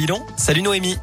Bilan, salut Noémie.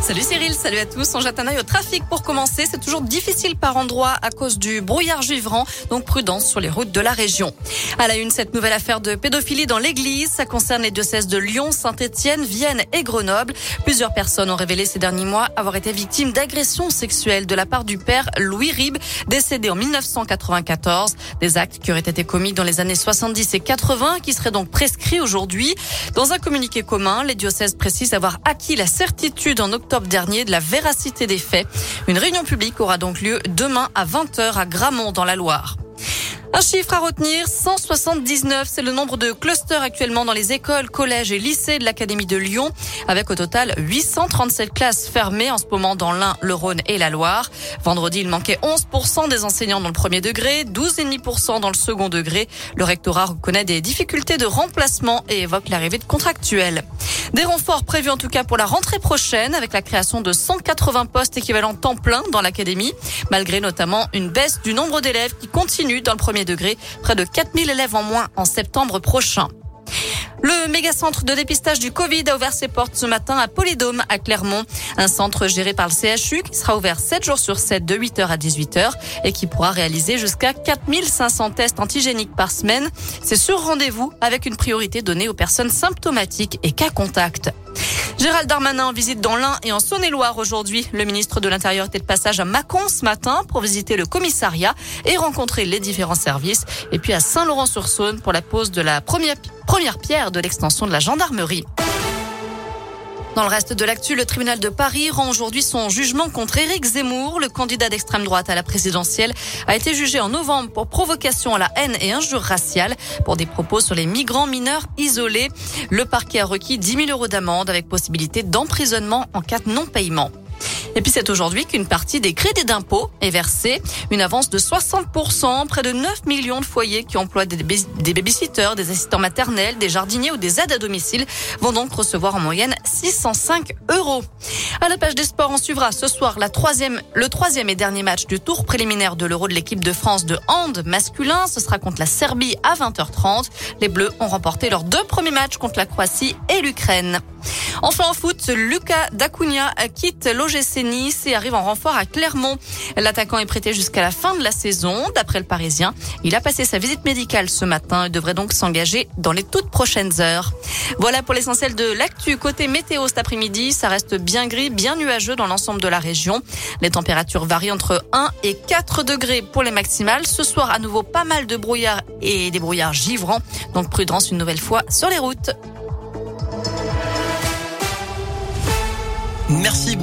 Salut Cyril, salut à tous. On jette un œil au trafic pour commencer. C'est toujours difficile par endroits à cause du brouillard givrant, donc prudence sur les routes de la région. À la une, cette nouvelle affaire de pédophilie dans l'église. Ça concerne les diocèses de Lyon, Saint-Etienne, Vienne et Grenoble. Plusieurs personnes ont révélé ces derniers mois avoir été victimes d'agressions sexuelles de la part du père Louis Rib, décédé en 1994. Des actes qui auraient été commis dans les années 70 et 80 qui seraient donc prescrits aujourd'hui. Dans un communiqué commun, les diocèses précisent avoir acquis la certitude en octobre dernier de la véracité des faits. Une réunion publique aura donc lieu demain à 20h à Gramont dans la Loire. Un chiffre à retenir, 179, c'est le nombre de clusters actuellement dans les écoles, collèges et lycées de l'Académie de Lyon, avec au total 837 classes fermées en ce moment dans l'Ain, le Rhône et la Loire. Vendredi, il manquait 11% des enseignants dans le premier degré, 12,5% dans le second degré. Le rectorat reconnaît des difficultés de remplacement et évoque l'arrivée de contractuels. Des renforts prévus en tout cas pour la rentrée prochaine avec la création de 180 postes équivalents temps plein dans l'académie, malgré notamment une baisse du nombre d'élèves qui continue dans le premier degré, près de 4000 élèves en moins en septembre prochain. Le méga-centre de dépistage du Covid a ouvert ses portes ce matin à Polydôme, à Clermont. Un centre géré par le CHU qui sera ouvert 7 jours sur 7 de 8h à 18h et qui pourra réaliser jusqu'à 4500 tests antigéniques par semaine. C'est sur rendez-vous avec une priorité donnée aux personnes symptomatiques et cas contact. Gérald Darmanin en visite dans l'Ain et en Saône-et-Loire aujourd'hui. Le ministre de l'Intérieur était de passage à Mâcon ce matin pour visiter le commissariat et rencontrer les différents services. Et puis à Saint-Laurent-sur-Saône pour la pose de la première, première pierre de l'extension de la gendarmerie. Dans le reste de l'actu, le tribunal de Paris rend aujourd'hui son jugement contre Éric Zemmour. Le candidat d'extrême droite à la présidentielle a été jugé en novembre pour provocation à la haine et injure raciale pour des propos sur les migrants mineurs isolés. Le parquet a requis 10 000 euros d'amende avec possibilité d'emprisonnement en cas de non-paiement. Et puis c'est aujourd'hui qu'une partie des crédits d'impôt est versée. Une avance de 60%. Près de 9 millions de foyers qui emploient des, babysitters, des assistants maternels, des jardiniers ou des aides à domicile vont donc recevoir en moyenne 605 euros. À la page des sports, on suivra ce soir la troisième, le troisième et dernier match du tour préliminaire de l'Euro de l'équipe de France de hand masculin. Ce sera contre la Serbie à 20h30. Les Bleus ont remporté leurs deux premiers matchs contre la Croatie et l'Ukraine. Enfin en foot, Lucas Dacunia quitte l'OGC Nice et arrive en renfort à Clermont. L'attaquant est prêté jusqu'à la fin de la saison. D'après le Parisien, il a passé sa visite médicale ce matin et devrait donc s'engager dans les toutes prochaines heures. Voilà pour l'essentiel de l'actu. Côté météo cet après-midi, ça reste bien gris, bien nuageux dans l'ensemble de la région. Les températures varient entre 1 et 4 degrés pour les maximales. Ce soir, à nouveau, pas mal de brouillard et des brouillards givrants. Donc prudence une nouvelle fois sur les routes. Merci.